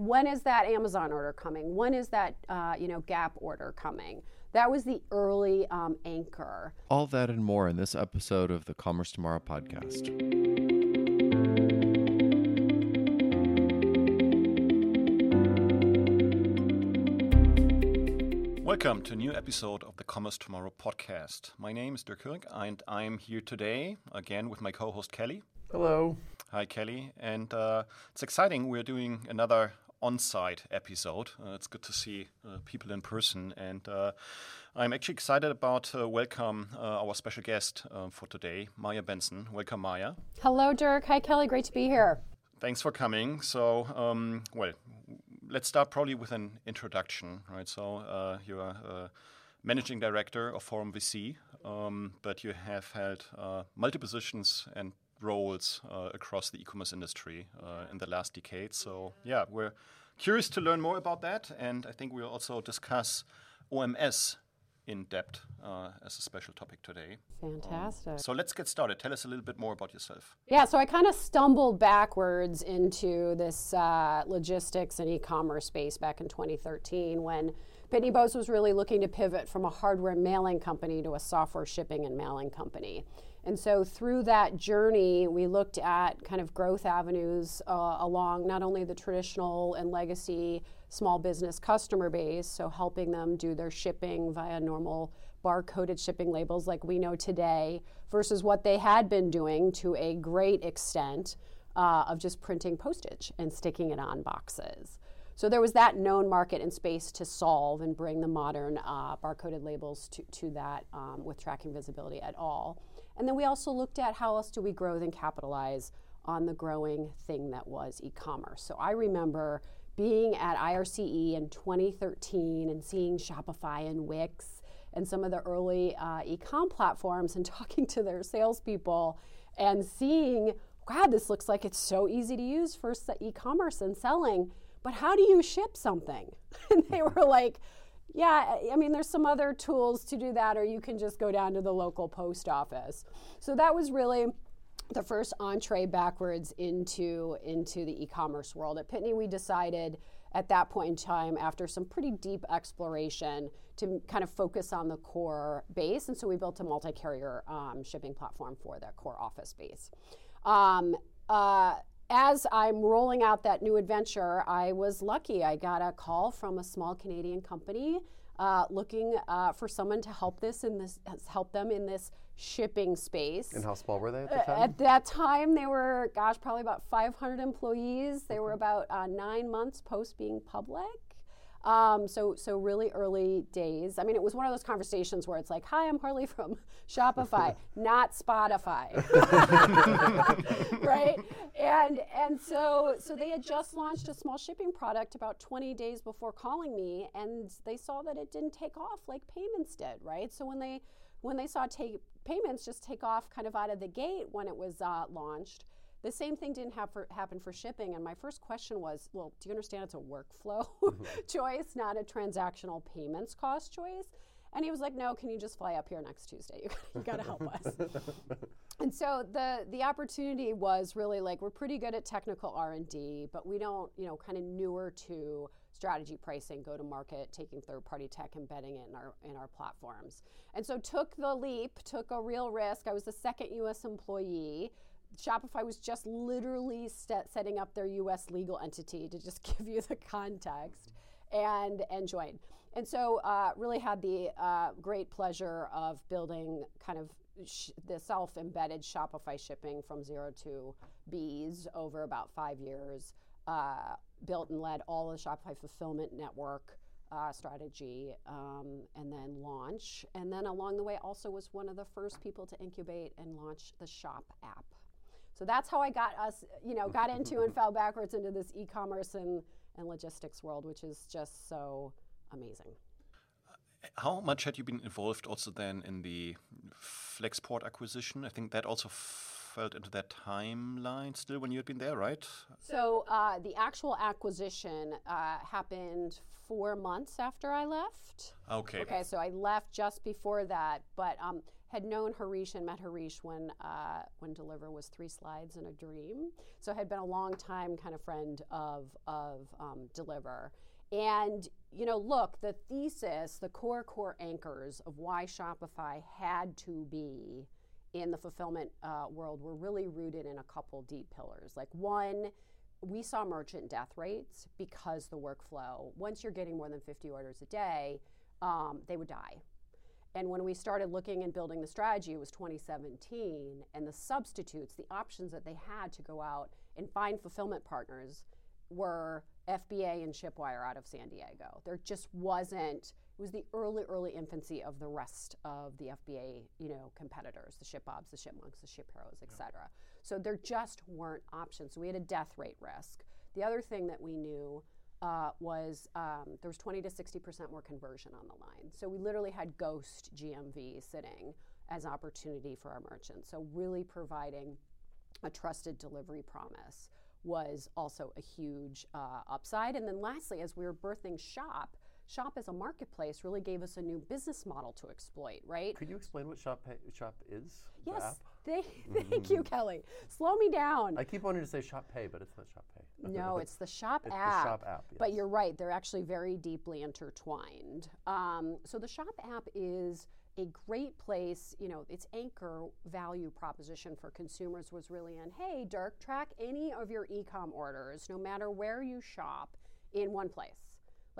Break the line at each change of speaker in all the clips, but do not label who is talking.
when is that Amazon order coming? When is that, uh, you know, Gap order coming? That was the early um, anchor.
All that and more in this episode of the Commerce Tomorrow podcast.
Welcome to a new episode of the Commerce Tomorrow podcast. My name is Dirk Hoerig, and I'm here today again with my co host Kelly.
Hello.
Hi, Kelly. And uh, it's exciting. We're doing another on site episode. Uh, it's good to see uh, people in person. And uh, I'm actually excited about uh, welcome uh, our special guest for today, Maia Benson. Welcome, Maia.
Hello, Dirk. Hi, Kelly. Great to be here.
Thanks for coming. So, um, well, let's start probably with an introduction, right? So uh, you are uh, managing director of Forum VC, um, but you have held uh, multiple positions and roles uh, across the e-commerce industry uh, in the last decade. So yeah, we're curious to learn more about that, and I think we'll also discuss OMS in depth uh, as a special topic today.
Fantastic. Um,
so let's get started. Tell us a little bit more about yourself.
Yeah, so I kind of stumbled backwards into this uh, logistics and e commerce space back in 2013 when Pitney Bowes was really looking to pivot from a hardware mailing company to a software shipping and mailing company. And so through that journey, we looked at kind of growth avenues uh, along not only the traditional and legacy small business customer base, so helping them do their shipping via normal barcoded shipping labels like we know today, versus what they had been doing to a great extent uh, of just printing postage and sticking it on boxes. So there was that known market and space to solve and bring the modern uh, barcoded labels to, to that um, with tracking visibility at all. And then we also looked at how else do we grow and capitalize on the growing thing that was e commerce. So I remember being at IRCE in 2013 and seeing Shopify and Wix and some of the early uh, e com platforms and talking to their salespeople and seeing, God, this looks like it's so easy to use for e commerce and selling. But how do you ship something? and they were like, yeah, I mean, there's some other tools to do that, or you can just go down to the local post office. So that was really the first entree backwards into into the e-commerce world. At Pitney, we decided at that point in time, after some pretty deep exploration, to kind of focus on the core base, and so we built a multi-carrier um, shipping platform for that core office base. Um, uh, as I'm rolling out that new adventure, I was lucky. I got a call from a small Canadian company uh, looking uh, for someone to help this in this help them in this shipping space.
And how small were they at the time?
Uh, at that time, they were, gosh, probably about 500 employees. They were about uh, nine months post being public. Um, so, so really early days. I mean, it was one of those conversations where it's like, "Hi, I'm Harley from Shopify, not Spotify," right? And and so so they had just launched a small shipping product about 20 days before calling me, and they saw that it didn't take off like payments did, right? So when they when they saw take payments just take off kind of out of the gate when it was uh, launched the same thing didn't for, happen for shipping. And my first question was, well, do you understand it's a workflow mm-hmm. choice, not a transactional payments cost choice? And he was like, no, can you just fly up here next Tuesday? You, you got to help us. and so the the opportunity was really like we're pretty good at technical R&D, but we don't, you know, kind of newer to strategy pricing, go to market, taking third party tech, embedding it in our in our platforms. And so took the leap, took a real risk. I was the second US employee Shopify was just literally set, setting up their US legal entity to just give you the context and and join. And so uh, really had the uh, great pleasure of building kind of sh- the self-embedded Shopify shipping from zero to bees over about five years. Uh, built and led all the Shopify fulfillment network uh, strategy um, and then launch. And then along the way, also was one of the first people to incubate and launch the Shop app. So that's how I got us, you know, got into and fell backwards into this e-commerce and, and logistics world, which is just so amazing.
How much had you been involved also then in the Flexport acquisition? I think that also felt into that timeline still when you had been there, right?
So uh, the actual acquisition uh, happened four months after I left.
Okay.
Okay, so I left just before that, but um, had known Harish and met Harish when uh, when Deliverr was three slides and a dream. So had been a long time kind of friend of of um, Deliverr. And you know, look, the thesis, the core core anchors of why Shopify had to be in the fulfillment uh, world were really rooted in a couple deep pillars. Like one, we saw merchant death rates because the workflow. Once you're getting more than 50 orders a day, um, they would die and when we started looking and building the strategy, it was 2017, and the substitutes, the options that they had to go out and find fulfillment partners were FBA and Shipwire out of San Diego. There just wasn't. It was the early, early infancy of the rest of the FBA, you know, competitors, the ShipBobs, the ShipMonks, the ShipHeroes, et cetera. So there just weren't options. So we had a death rate risk. The other thing that we knew uh, was um, there was 20 to 60 percent more conversion on the line. So we literally had ghost GMV sitting as opportunity for our merchants. So really providing a trusted delivery promise was also a huge uh, upside. And then lastly, as we were birthing Shop, Shop as a marketplace really gave us a new business model to exploit, right?
Could you explain what Shop Pay, Shop is?
Yes. They, thank you, Kelly. Slow me down.
I keep wanting to say Shop Pay, but it's not Shop Pay.
no, it's the Shop
It's the
app.
Shop app,
But you're right; they're actually very deeply intertwined. Um, so the Shop app is a great place. You know, its anchor value proposition for consumers was really in, hey, Dirk, track any of your e-com orders, no matter where you shop, in one place.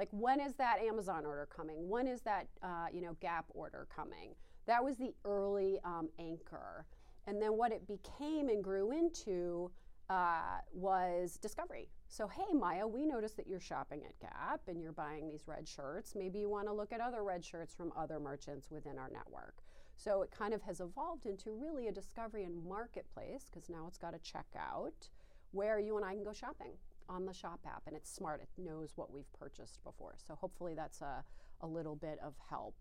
Like when is that Amazon order coming? When is that uh, you know Gap order coming? That was the early um, anchor, and then what it became and grew into uh, was discovery. So hey Maia, we noticed that you're shopping at Gap and you're buying these red shirts. Maybe you want to look at other red shirts from other merchants within our network. So it kind of has evolved into really a discovery and marketplace because now it's got a checkout where you and I can go shopping on the shop app and it's smart it knows what we've purchased before so hopefully that's a, a little bit of help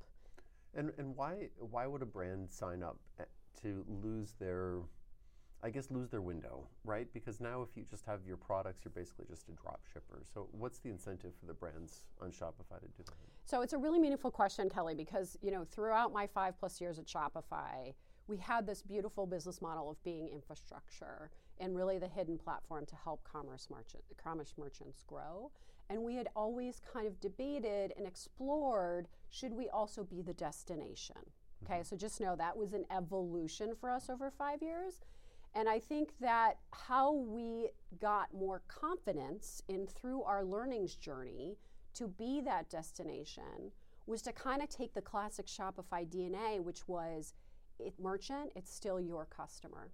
And and why why would a brand sign up eh, to lose their I guess lose their window, right? Because now if you just have your products, you're basically just a drop shipper. So what's the incentive for the brands on Shopify to do that?
so it's a really meaningful question kelly because you know throughout my five plus years at shopify we had this beautiful business model of being infrastructure and really the hidden platform to help commerce, merchant, commerce merchants grow. And we had always kind of debated and explored should we also be the destination? Mm-hmm. Okay, so just know that was an evolution for us over five years. And I think that how we got more confidence in through our learnings journey to be that destination was to kind of take the classic Shopify DNA, which was it merchant, it's still your customer.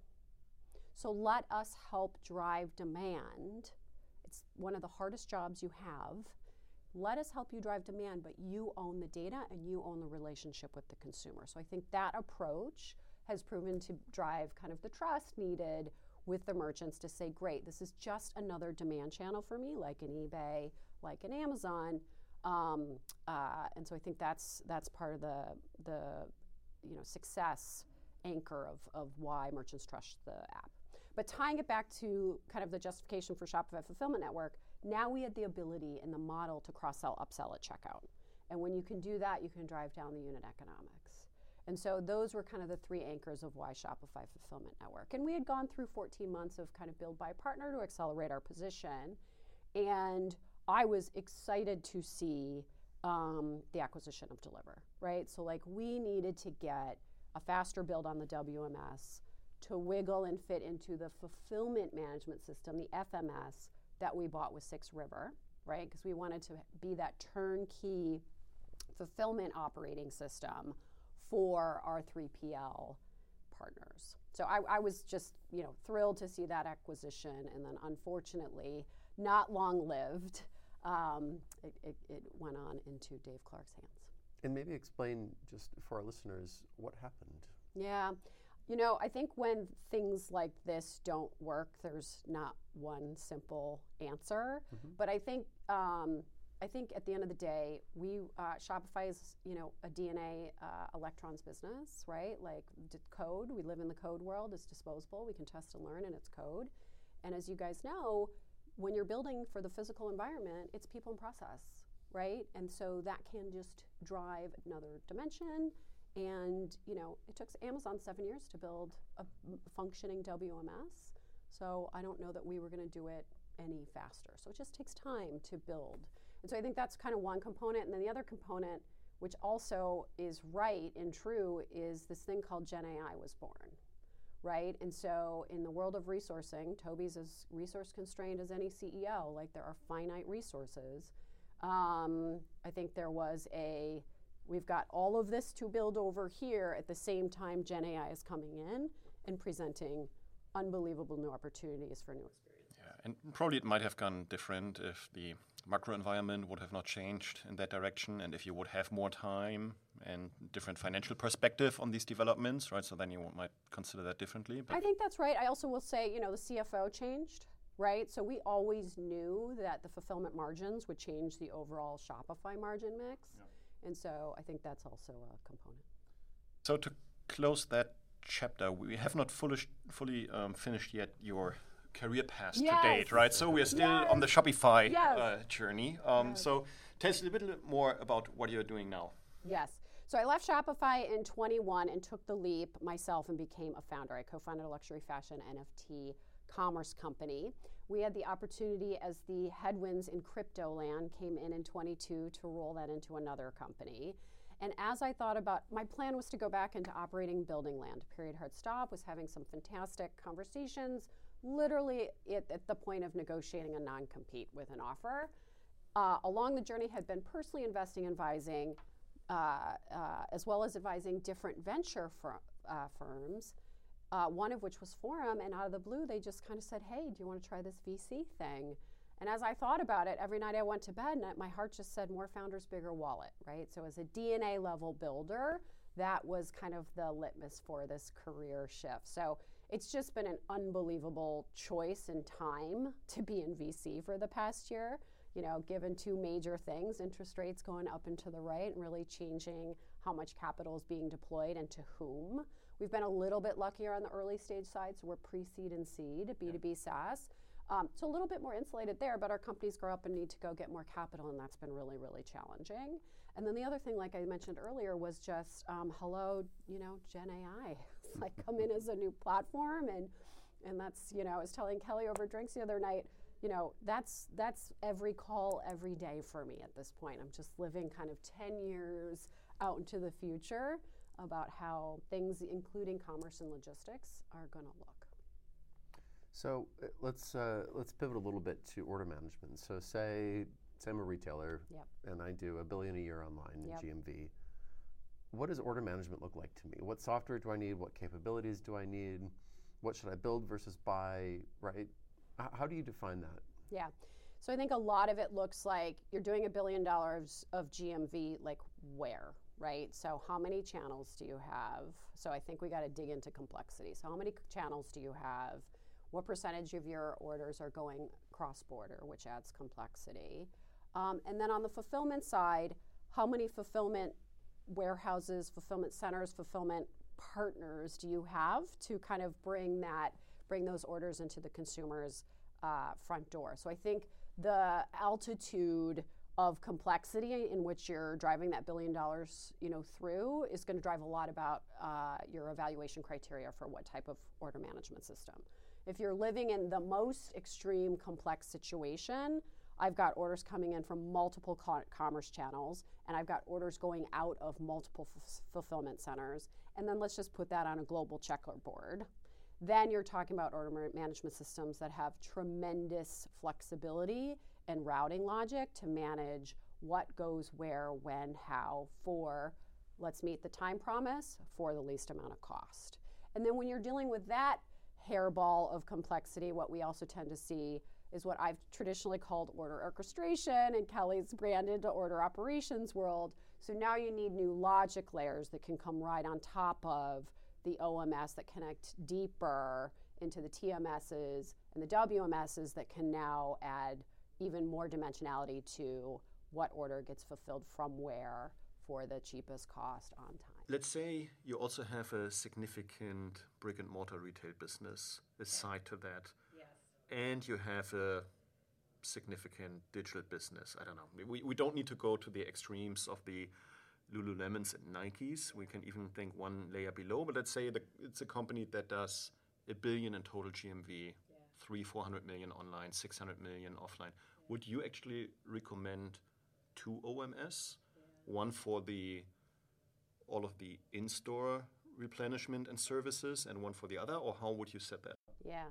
So let us help drive demand. It's one of the hardest jobs you have. Let us help you drive demand, but you own the data and you own the relationship with the consumer. So I think that approach has proven to drive kind of the trust needed with the merchants to say, great, this is just another demand channel for me, like an eBay, like an Amazon. Um, uh, and so I think that's that's part of the the you know success anchor of, of why merchants trust the app. But tying it back to kind of the justification for Shopify Fulfillment Network, now we had the ability in the model to cross sell, upsell at checkout. And when you can do that, you can drive down the unit economics. And so those were kind of the three anchors of why Shopify Fulfillment Network. And we had gone through 14 months of kind of build by partner to accelerate our position. And I was excited to see um, the acquisition of Deliverr, right? So, like, we needed to get a faster build on the WMS to wiggle and fit into the fulfillment management system, the FMS, that we bought with Six River, right? Because we wanted to be that turnkey fulfillment operating system for our 3PL partners. So I, I, was just, you know, thrilled to see that acquisition, and then unfortunately, not long lived. Um, it, it, it went on into Dave Clark's hands.
And maybe explain just for our listeners what happened.
Yeah. You know, I think when things like this don't work, there's not one simple answer. But I think um, I think at the end of the day, we uh, Shopify is you know a DNA uh, electrons business, right? Like d- code, we live in the code world. It's disposable. We can test and learn, and it's code. And as you guys know, when you're building for the physical environment, it's people and process, right? And so that can just drive another dimension And you know, it took Amazon seven years to build a functioning WMS. So I don't know that we were going to do it any faster. So it just takes time to build. And so I think that's kind of one component. And then the other component, which also is right and true, is this thing called Gen AI was born, right? And so in the world of resourcing, Tobi's as resource constrained as any CEO. Like there are finite resources. Um, I think there was a we've got all of this to build over here at the same time Gen AI is coming in and presenting unbelievable new opportunities for new experience.
Yeah, and probably it might have gone different if the macro environment would have not changed in that direction, and if you would have more time and different financial perspective on these developments, right? So then you might consider that differently.
I think that's right. I also will say, you know, the CFO changed, right? So we always knew that the fulfillment margins would change the overall Shopify margin mix. And so I think that's also a component.
So to close that chapter, we have not fully, fully um, finished yet your career path
Yes.
to date, right? So we are still on the Shopify
Yes.
uh, journey. Um, So tell us a little bit more about what you're doing now.
Yes. So I left Shopify in 21 and took the leap myself and became a founder. I co founded a luxury fashion NFT commerce company. We had the opportunity as the headwinds in crypto land came in in 22 to roll that into another company. And as I thought about, my plan was to go back into operating building land. Period hard stop was having some fantastic conversations, literally at, at the point of negotiating a non compete with an offer. Uh, along the journey, had been personally investing, advising, uh, uh, as well as advising different venture fir- uh, firms. Uh, one of which was Forum, and out of the blue, they just kind of said, "Hey, do you want to try this VC thing?" And as I thought about it, every night I went to bed, and my heart just said, "More founders, bigger wallet." Right. So as a DNA level builder, that was kind of the litmus for this career shift. So it's just been an unbelievable choice and time to be in VC for the past year. You know, given two major things interest rates going up and to the right, and really changing how much capital is being deployed and to whom. We've been a little bit luckier on the early stage side, so we're pre seed and seed, B2B SaaS. Um, so a little bit more insulated there, but our companies grow up and need to go get more capital, and that's been really, really challenging. And then the other thing, like I mentioned earlier, was just um, hello, you know, Gen AI. It's like come in as a new platform, and and that's you know, I was telling Kelly over drinks the other night. You know, that's that's every call every day for me at this point. I'm just living kind of ten years out into the future about how things, including commerce and logistics, are going to look.
So uh, let's uh, let's pivot a little bit to order management. So say say I'm a retailer
Yep.
and I do a billion a year online in
Yep.
GMV. What does order management look like to me? What software do I need? What capabilities do I need? What should I build versus buy? Right? H- how do you define that?
Yeah. So I think a lot of it looks like you're doing a billion dollars of GMV, like where, right? So how many channels do you have? So I think we got to dig into complexity. So how many channels do you have? What percentage of your orders are going cross border, which adds complexity? Um, and then on the fulfillment side, how many fulfillment warehouses, fulfillment centers, fulfillment partners do you have to kind of bring that, bring those orders into the consumer's uh, front door? So I think the altitude of complexity in which you're driving that billion dollars, you know, through is going to drive a lot about uh, your evaluation criteria for what type of order management system. If you're living in the most extreme complex situation, I've got orders coming in from multiple co- commerce channels, and I've got orders going out of multiple f- fulfillment centers. And then let's just put that on a global checkerboard. Then you're talking about order management systems that have tremendous flexibility and routing logic to manage what goes where, when, how, for let's meet the time promise for the least amount of cost. And then when you're dealing with that hairball of complexity, what we also tend to see is what I've traditionally called order orchestration, and Kelly's branded to order operations world. So now you need new logic layers that can come right on top of the OMS that connect deeper into the TMSs and the WMSs that can now add even more dimensionality to what order gets fulfilled from where for the cheapest cost on time.
Let's say you also have a significant brick and mortar retail business aside to that. And you have a significant digital business. I don't know. We, we don't need to go to the extremes of the Lululemons and Nikes. We can even think one layer below, but let's say the, it's a company that does a billion in total GMV, three, 400 million online, 600 million offline. Would you actually recommend two OMS? One for the all of the in-store replenishment and services, and one for the other, or how would you set that?
Yeah.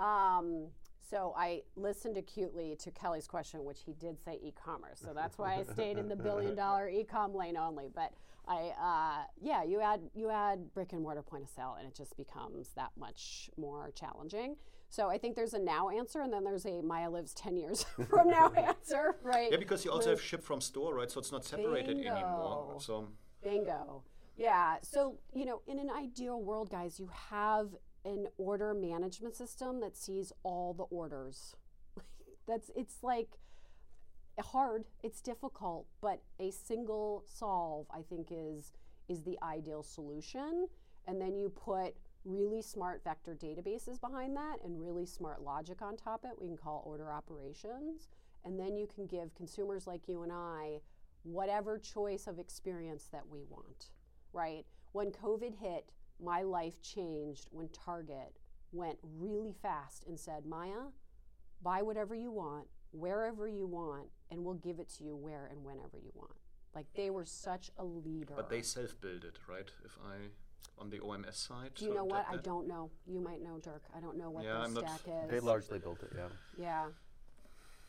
Um, so I listened acutely to Kelly's question, which he did say e-commerce. So that's why I stayed in the billion-dollar e-com lane only. But I, uh, yeah, you add you add brick and mortar point of sale, and it just becomes that much more challenging. So I think there's a now answer, and then there's a Maia lives 10 years from now answer, right?
Yeah, because you also have ship from store, right? So it's not separated anymore. So
Bingo. Yeah. So, you know, in an ideal world, guys, you have an order management system that sees all the orders. That's it's like hard, it's difficult, but a single solve I think is is the ideal solution. And then you put really smart vector databases behind that and really smart logic on top of it. We can call order operations. And then you can give consumers like you and I whatever choice of experience that we want, right? When COVID hit, my life changed when Target went really fast and said, Maia, buy whatever you want, wherever you want, and we'll give it to you where and whenever you want. Like they were such a leader.
But they self-build it, right? If I on the OMS side.
Do you
so
know
that-
what? I don't know. You might know, Dirk. I don't know what
Yeah,
their stack is.
They largely built it, yeah.
Yeah.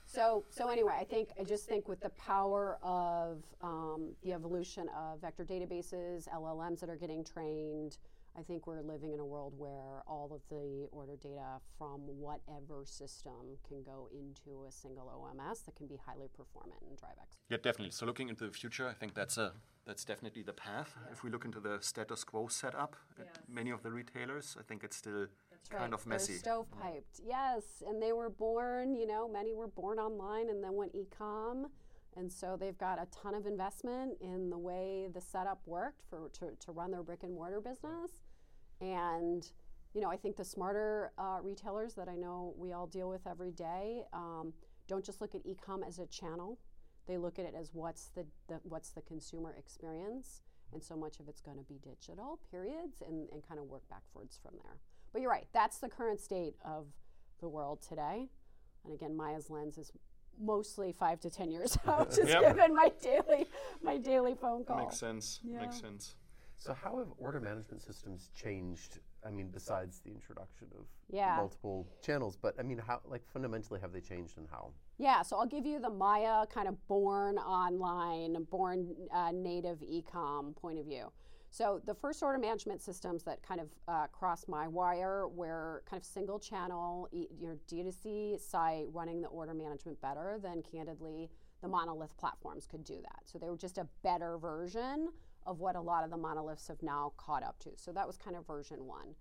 So, so anyway, I think I just think with the power of um, the evolution of vector databases, LLMs that are getting trained, I think we're living in a world where all of the order data from whatever system can go into a single OMS that can be highly performant and drive X.
Yeah, definitely. So looking into the future, I think that's a that's definitely the path. If we look into the status quo setup, at many of the retailers, I think it's still kind of messy.
They're stovepiped, yes, and they were born. You know, many were born online and then went e-com, and so they've got a ton of investment in the way the setup worked for to, to run their brick and mortar business, and you know, I think the smarter uh, retailers that I know we all deal with every day um, don't just look at e-com as a channel. They look at it as what's the, the what's the consumer experience, and so much of it's going to be digital. Periods, and, and kind of work backwards from there. But you're right. That's the current state of the world today. And again, Maia's lens is mostly five to ten years out, just
Yep.
given my daily my daily phone call.
Makes sense. Makes sense.
So how have order management systems changed? I mean, besides the introduction of
Yeah.
multiple channels, but I mean, how like fundamentally have they changed and how?
Yeah, so I'll give you the Maia kind of born online, born uh, native e-com point of view. So the first order management systems that kind of uh, crossed my wire were kind of single channel, e- your D2C site running the order management better than candidly the monolith platforms could do that. So they were just a better version of what a lot of the monoliths have now caught up to. So that was kind of version one.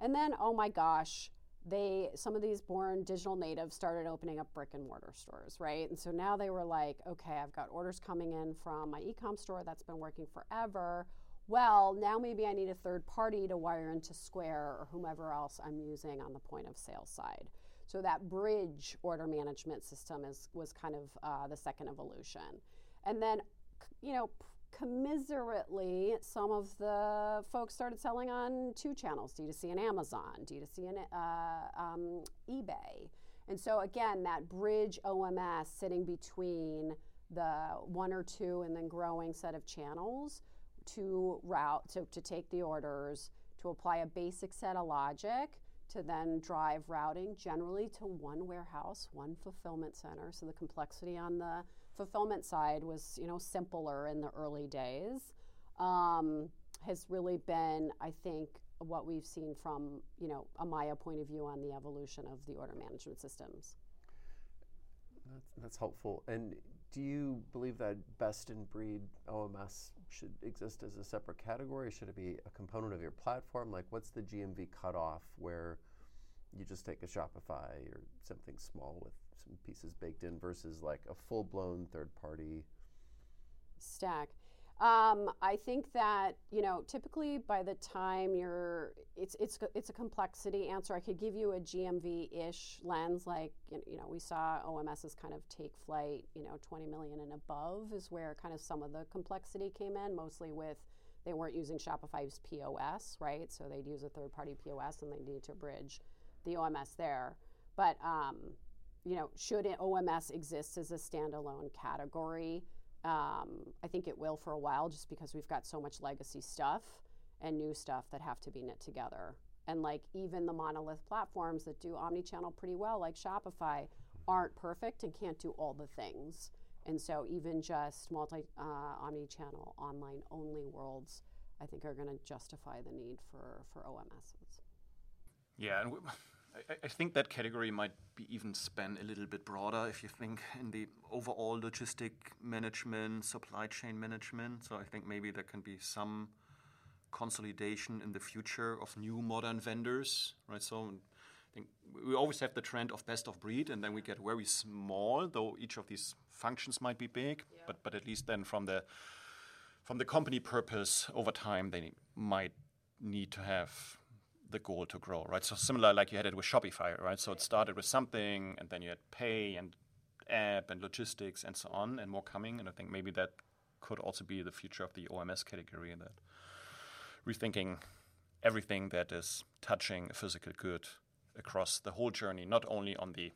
And then, oh my gosh, they some of these born digital natives started opening up brick and mortar stores, right? And so now they were like, okay, I've got orders coming in from my e-com store that's been working forever. Well, now maybe I need a third party to wire into Square or whomever else I'm using on the point of sale side. So that bridge order management system is was kind of uh, the second evolution, and then you know commiserately, some of the folks started selling on two channels D2C and Amazon, D2C and uh, um, eBay. And so, again, that bridge OMS sitting between the one or two and then growing set of channels to route, to, to take the orders, to apply a basic set of logic, to then drive routing generally to one warehouse, one fulfillment center. So the complexity on the fulfillment side was, you know, simpler in the early days. Um, has really been, I think, what we've seen from, you know, a Maia point of view on the evolution of the order management systems.
That's, that's helpful. And do you believe that best in breed OMS should exist as a separate category? Should it be a component of your platform? Like, what's the GMV cutoff where you just take a Shopify or something small with some pieces baked in versus like a full blown third party?
stack. Um, I think that you know, typically by the time you're, it's it's it's a complexity answer. I could give you a GMV-ish lens, like you know, we saw OMSs kind of take flight. You know, 20 million and above is where kind of some of the complexity came in, mostly with they weren't using Shopify's POS, right? So they'd use a third-party POS, and they need to bridge the OMS there. But um, you know, should OMS exist as a standalone category? Um, I think it will for a while just because we've got so much legacy stuff and new stuff that have to be knit together. And like even the monolith platforms that do omni-channel pretty well, like Shopify, aren't perfect and can't do all the things. And so even just multi uh, omni-channel online only worlds, I think are going to justify the need for for OMSs.
Yeah, and I, I, think that category might be even span a little bit broader if you think in the overall logistic management, supply chain management. So I think maybe there can be some consolidation in the future of new modern vendors, right? So I think we always have the trend of best of breed, and then we get very small, though each of these functions might be big, yeah. but but at least then from the from the company purpose over time, they might need to have the goal to grow, right? So similar like you had it with Shopify, right? So it started with something, and then you had pay and app and logistics and so on, and more coming. And I think maybe that could also be the future of the OMS category, that rethinking everything that is touching a physical good across the whole journey, not only on the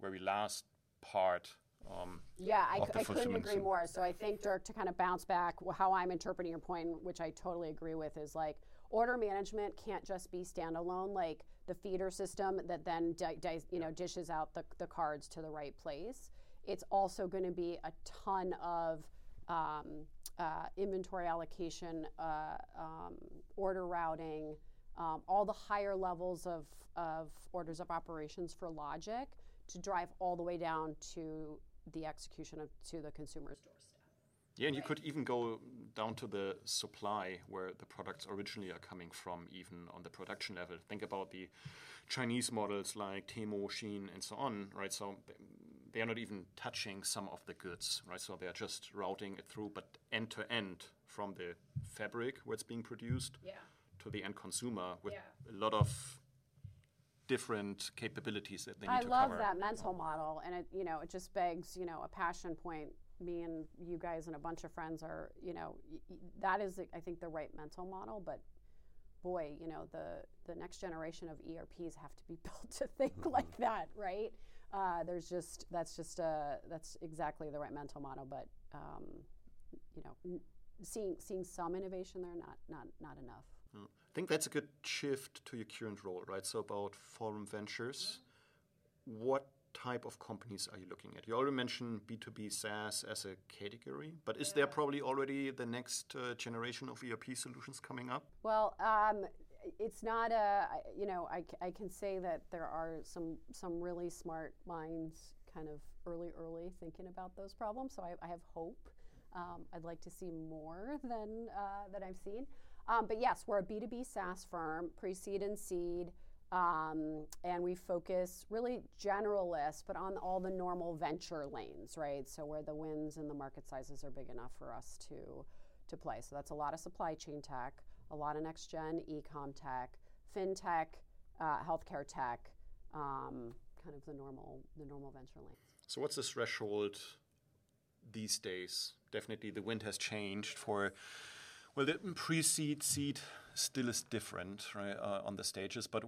very last part. Um,
yeah, I, I couldn't agree more. So I think, Dirk, to kind of bounce back, how I'm interpreting your point, which I totally agree with, is like order management can't just be standalone like the feeder system that then di- di- you know dishes out the, the cards to the right place. It's also going to be a ton of um, uh, inventory allocation uh, um, order routing um, all the higher levels of, of orders of operations for logic to drive all the way down to the execution of to the consumer's doorstep
yeah, and you could even go down to the supply where the products originally are coming from, even on the production level. Think about the Chinese models like Temu, Shein, and so on, right? So they are not even touching some of the goods, right? So they are just routing it through, but end to end from the fabric where it's being produced yeah. to the end consumer with yeah. a lot of different capabilities that they need
I
to
cover. I love that mental model, and it you know it just begs you know a passion point me and you guys and a bunch of friends are, you know, y- that is, I think, the right mental model. But boy, you know, the the next generation of ERPs have to be built to think mm-hmm. like that, right? Uh, there's just that's just a that's exactly the right mental model. But um, you know, n- seeing seeing some innovation there, not not not enough.
Mm. I think that's a good shift to your current role, right? So about Forum Ventures, what type of companies are you looking at? You already mentioned B2B SaaS as a category, but is yeah. there probably already the next uh, generation of ERP solutions coming up?
Well, um, it's not a, you know, I, I can say that there are some, some really smart minds kind of early, early thinking about those problems. So I, I have hope. Um, I'd like to see more than, uh, than I've seen. Um, but yes, we're a B2B SaaS firm, pre seed and seed. Um, and we focus really generalist, but on all the normal venture lanes, right? So where the wins and the market sizes are big enough for us to to play. So that's a lot of supply chain tech, a lot of next gen e-com tech, fintech, uh, healthcare tech, um, kind of the normal the normal venture lanes.
So what's the threshold these days? Definitely, the wind has changed for well, the pre-seed seed still is different, right, uh, on the stages, but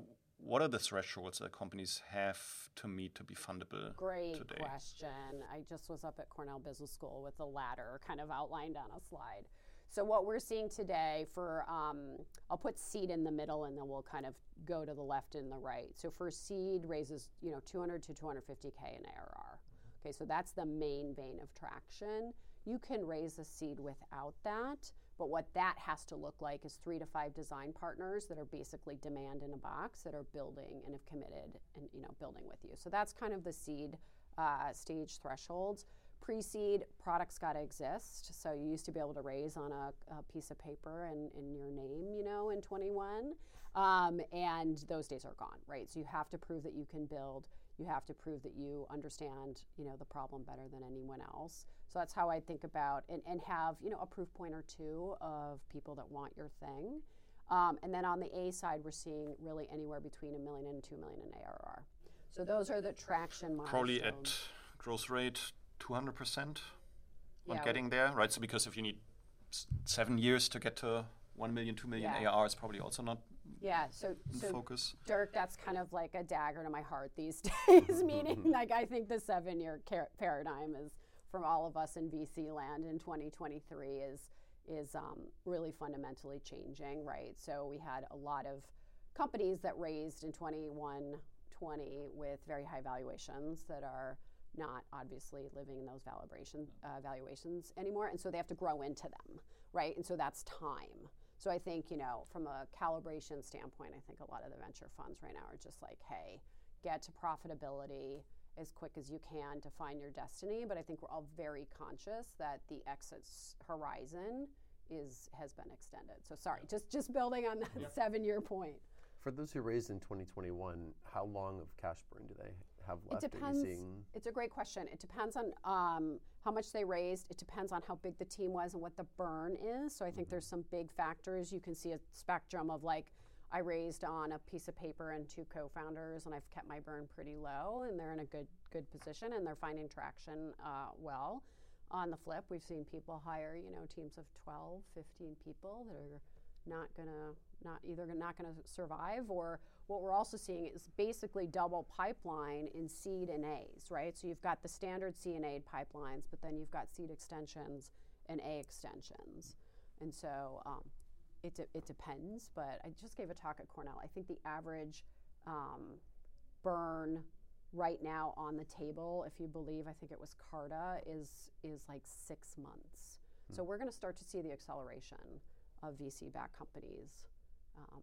what are the thresholds that companies have to meet to be fundable
Great
today?
question. I just was up at Cornell Business School with the ladder kind of outlined on a slide. So what we're seeing today for, um, I'll put seed in the middle and then we'll kind of go to the left and the right. So for seed raises, you know, 200 to 250K in ARR. Okay, so that's the main vein of traction. You can raise a seed without that. But what that has to look like is three to five design partners that are basically demand in a box that are building and have committed and you know building with you. So that's kind of the seed uh, stage thresholds. Pre-seed products got to exist. So you used to be able to raise on a, a piece of paper and in your name, you know, in 21, um, and those days are gone, right? So you have to prove that you can build you have to prove that you understand, you know, the problem better than anyone else. So that's how I think about and, and have, you know, a proof point or two of people that want your thing. Um, and then on the A side, we're seeing really anywhere between a million and two million in ARR. So those are the traction milestones.
Probably at growth rate 200% on
Yeah.
getting there, right? So because if you need s- seven years to get to 1 million, 2 million
Yeah.
ARR, it's probably also not
Yeah, so, so
focus.
Dirk, that's kind of like a dagger to my heart these days. Meaning, like I think the seven-year car- paradigm is from all of us in VC land in 2023 is is um, really fundamentally changing, right? So we had a lot of companies that raised in 21, 20 with very high valuations that are not obviously living in those valuation, uh, valuations anymore, and so they have to grow into them, right? And so that's time. So I think you know, from a calibration standpoint, I think a lot of the venture funds right now are just like, hey, get to profitability as quick as you can to find your destiny. But I think we're all very conscious that the exit horizon is has been extended. So sorry, just just building on that seven-year point.
For those who raised in 2021, how long of cash burn do they have left?
It depends.
Are you seeing?
It's a great question. It depends on um, how much they raised. It depends on how big the team was and what the burn is. So I think there's some big factors. You can see a spectrum of like, I raised on a piece of paper and two co-founders, and I've kept my burn pretty low, and they're in a good good position, and they're finding traction uh, well. On the flip, we've seen people hire, you know, teams of 12, 15 people that are not gonna not either not gonna survive or what we're also seeing is basically double pipeline in seed and A's, right? So you've got the standard C and A pipelines, but then you've got seed extensions and A extensions, and so um, it de- it depends. But I just gave a talk at Cornell. I think the average um, burn right now on the table, if you believe, I think it was Carta, is is like six months. So we're going to start to see the acceleration of VC-backed companies, um,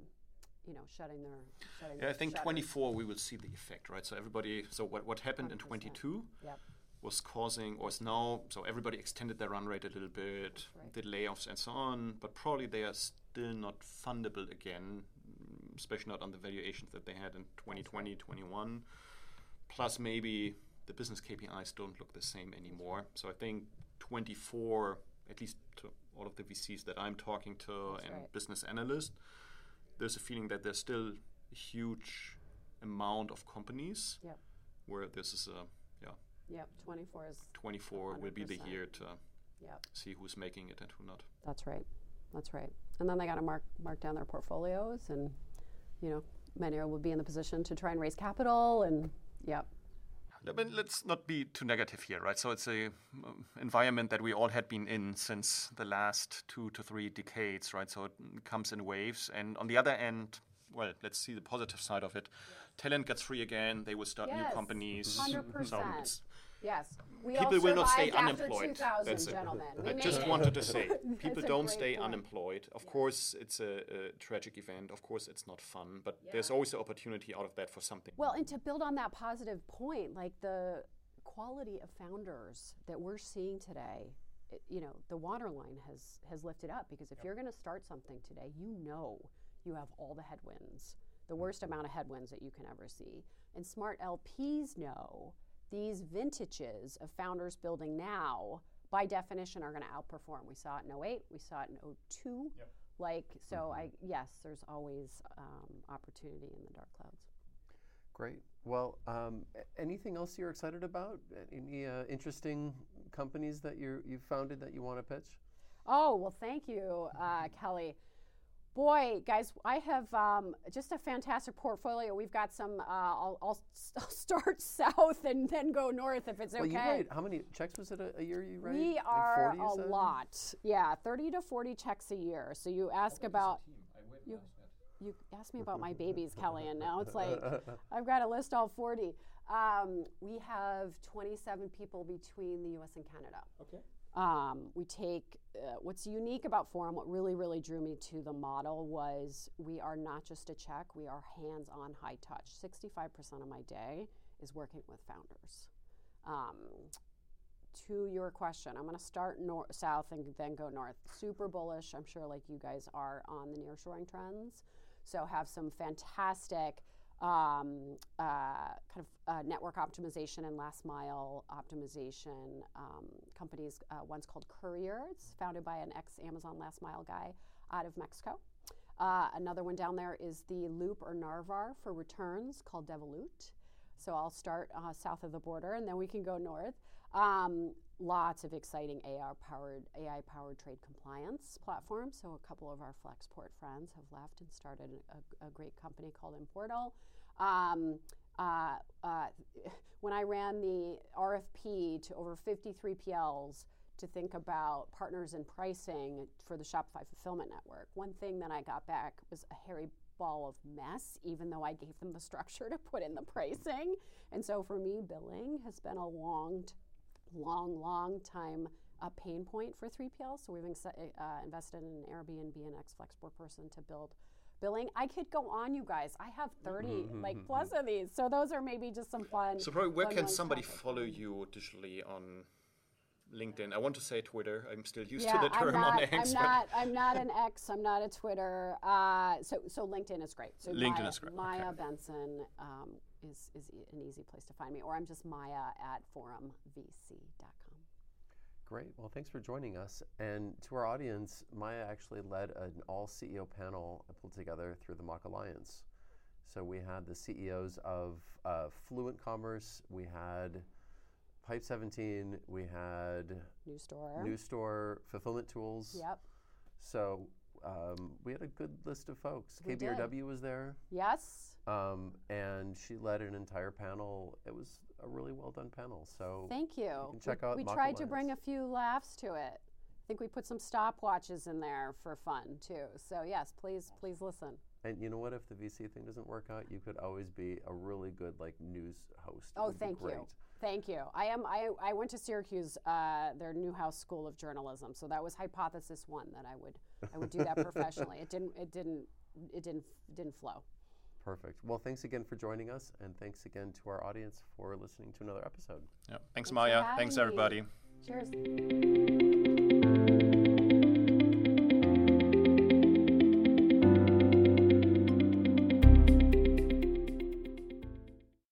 you know, shutting their shutting
Yeah, I think
shutters.
24 we will see the effect, right? So everybody, so what, what happened in
100%.
22
Yep.
was causing, or is now, so everybody extended their run rate a little bit,
right.
did layoffs and so on, but probably they are still not fundable again, especially not on the valuations that they had in 2020, 21. Plus, maybe the business KPIs don't look the same anymore. So I think 24, at least to all of the VCs that I'm talking to
That's
and
right.
business analysts, there's a feeling that there's still a huge amount of companies
Yep.
where this is a yeah
Yep. 24 is
24 will be the year to
Yep.
see who's making it and who not.
That's right. That's right. And then they got to mark mark down their portfolios, and you know, many will be in the position to try and raise capital, and yep.
I mean, let's not be too negative here, right? So it's a um, environment that we all had been in since the last two to three decades, right? So it comes in waves, and on the other end, well, let's see the positive side of it. Talent gets free again. They will start new
Yes,
companies.
100%.
So
Yes. We all
people will not stay
survived after
unemployed.
2000,
That's it.
gentlemen. We
I
made
just
it.
wanted to say,
That's
people
a
don't
great
stay
point.
unemployed. Of course, it's a, a tragic event. Of course, it's not fun, but there's always an opportunity out of that for something.
Well, and to build on that positive point, like the quality of founders that we're seeing today, it, you know, the waterline has has lifted up because if you're going to start something today, you know you have all the headwinds, the worst amount of headwinds that you can ever see. And smart LPs know these vintages of founders building now by definition are going to outperform. We saw it in 08, we saw it in 02. Like so I yes, there's always um, opportunity in the dark clouds.
Great. Well, um, anything else you're excited about? Any uh, interesting companies that you you've founded that you want to pitch?
Oh, well, thank you, uh, Kelly. Boy, guys, I have um, just a fantastic portfolio. We've got some, uh, I'll, I'll, s- I'll start south and then go north if it's
Well, you
okay.
write how many checks was it a, a year you write?
We
Like
are
40
a
said?
lot. Yeah, 30 to 40 checks a year. So you ask about. You, you asked me about my babies, Kelly, and now it's like I've got to list all 40. Um, we have 27 people between the US and Canada.
Okay.
Um, we take uh, what's unique about Forum, what really, really drew me to the model was we are not just a check, we are hands on, high touch. 65% of my day is working with founders. Um, to your question, I'm going to start nor- south and then go north. Super bullish, I'm sure, like you guys are on the nearshoring trends. So, have some fantastic um, uh, kind of uh, network optimization and last mile optimization um, companies. Uh, one's called Courier. It's founded by an ex Amazon last mile guy out of Mexico. Uh, another one down there is the Loop or Narvar for returns called Devolut. So I'll start uh, south of the border and then we can go north. Um, lots of exciting powered AI powered trade compliance platforms. So a couple of our Flexport friends have left and started a, a great company called Importal. Um, uh, uh, when I ran the RFP to over 53 PLs to think about partners and pricing for the Shopify fulfillment network, one thing that I got back was a hairy ball of mess, even though I gave them the structure to put in the pricing. And so for me, billing has been a long, long, long time a pain point for 3PL. So we've uh, invested in an Airbnb and X Flexport person to build billing. I could go on, you guys. I have 30 mm-hmm, like mm-hmm. plus of these. So those are maybe just some fun.
So probably where can somebody follow you digitally on LinkedIn. I want to say Twitter. I'm still used
yeah,
to the term
not,
on X.
I'm not. I'm not an X. I'm not a Twitter. Uh, so so LinkedIn is great. So
LinkedIn
Maia,
is great.
Maia
okay.
Benson um, is is an easy place to find me, or I'm just Maia at forumvc.com.
Great. Well, thanks for joining us. And to our audience, Maia actually led an all CEO panel I pulled together through the MACH Alliance. So we had the CEOs of uh, Fluent Commerce. We had Pipe 17, we had
New Store,
New Store, Fulfillment Tools.
Yep.
So um, we had a good list of folks.
We
KBRW
did.
was there.
Yes.
Um, and she led an entire panel. It was a really well done panel. So
thank you.
you check
we,
out.
We tried to bring a few laughs to it. I think we put some stopwatches in there for fun too. So yes, please, please listen.
And you know what? If the VC thing doesn't work out, you could always be a really good like news host.
Oh, thank you. Thank you. I am. I, I went to Syracuse, uh, their Newhouse School of Journalism, so that was hypothesis one that I would I would do that professionally. It didn't. It didn't. It didn't. Didn't flow.
Perfect. Well, thanks again for joining us, and thanks again to our audience for listening to another episode.
Yeah. Thanks, thanks Maia. Thanks, everybody.
Cheers.